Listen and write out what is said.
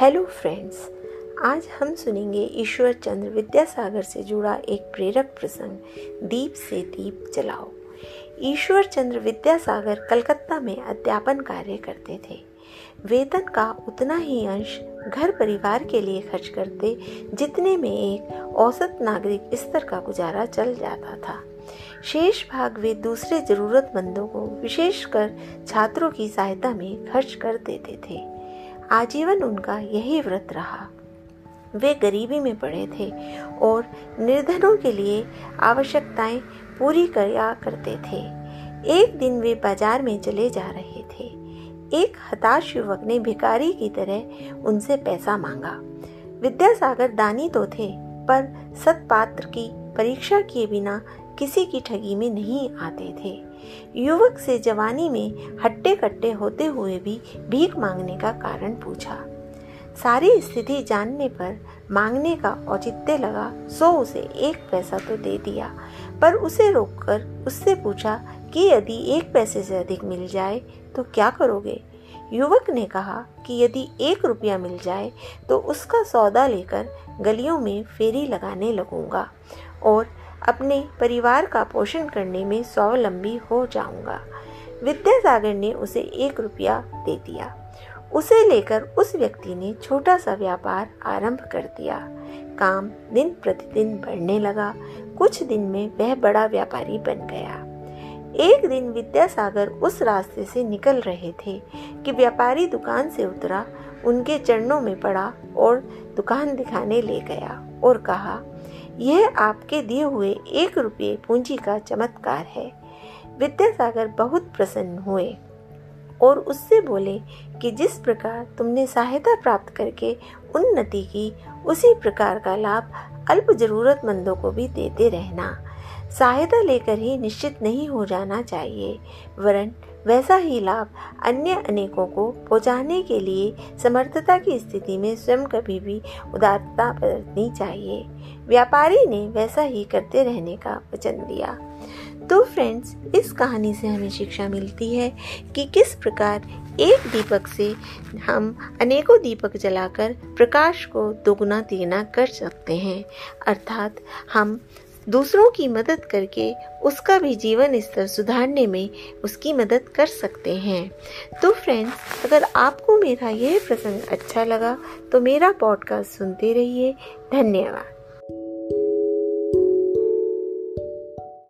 Hello friends आज हम सुनेंगे ईश्वर चंद्र विद्यासागर से जुड़ा एक प्रेरक प्रसंग, दीप से दीप जलाओ। ईश्वर चंद्र विद्यासागर कलकत्ता में अध्यापन कार्य करते थे। वेतन का उतना ही अंश घर परिवार के लिए खर्च करते, जितने में एक औसत नागरिक स्तर का गुजारा चल जाता था। शेष भाग वे दूसरे जरूरतमंदों को विशेषकर छात्रों की सहायता में खर्च कर देते थे। आजीवन उनका यही व्रत रहा। वे गरीबी में पड़े थे और निर्धनों के लिए आवश्यकताएँ पूरी किया करते थे। एक दिन वे बाज़ार में चले जा रहे थे। एक हताश युवक ने भिकारी की तरह उनसे पैसा मांगा। विद्यासागर दानी तो थे, पर सत्पात्र की परीक्षा किए बिना किसी की ठगी में नहीं आते थे। युवक से जवानी में हट्टे कट्टे होते हुए भी भीख मांगने का कारण पूछा। सारी स्थिति जानने पर मांगने का औचित्य लगा, सो उसे एक पैसा तो दे दिया, पर उसे रोककर उससे पूछा कि यदि एक पैसे से अधिक मिल जाए तो क्या करोगे? युवक ने कहा कि यदि एक रुपया मिल जाए तो उसका सौदा लेकर गलियों में फेरी लगाने लगूँगा, और अपने परिवार का पोषण करने में स्वावलंबी हो जाऊँगा। विद्यासागर ने उसे एक रुपया दे दिया। उसे लेकर उस व्यक्ति ने छोटा सा व्यापार आरंभ कर दिया। काम दिन प्रतिदिन बढ़ने लगा। कुछ दिन में वह बड़ा व्यापारी बन गया। एक दिन विद्यासागर उस रास्ते से निकल रहे थे कि व्यापारी दुकान से उतरा, उनके चरणों में पड़ा और दुकान दिखाने ले गया और कहा यह आपके दिए हुए एक रुपये पूंजी का चमत्कार है। विद्यासागर बहुत प्रसन्न हुए और उससे बोले कि जिस प्रकार तुमने सहायता प्राप्त करके उन्नति की, उसी प्रकार का लाभ अल्प जरूरतमंदों को भी देते रहना। सहायता लेकर ही निश्चित नहीं हो जाना चाहिए। वरन वैसा ही लाभ अन्य अनेकों को पहुँचाने के लिए समर्थता की स्थिति में स्वयं कभी भी उदारता बरतनी चाहिए। व्यापारी ने वैसा ही करते रहने का वचन दिया। तो फ्रेंड्स, इस कहानी से हमें शिक्षा मिलती है कि किस प्रकार एक दीपक से हम अनेकों दीपक जलाकर प्रकाश को दोगुना तिगुना कर सकते हैं। अर्थात हम दूसरों की मदद करके उसका भी जीवन स्तर सुधारने में उसकी मदद कर सकते हैं। तो फ्रेंड्स अगर आपको मेरा यह प्रसंग अच्छा लगा तो मेरा पॉडकास्ट सुनते रहिए। धन्यवाद।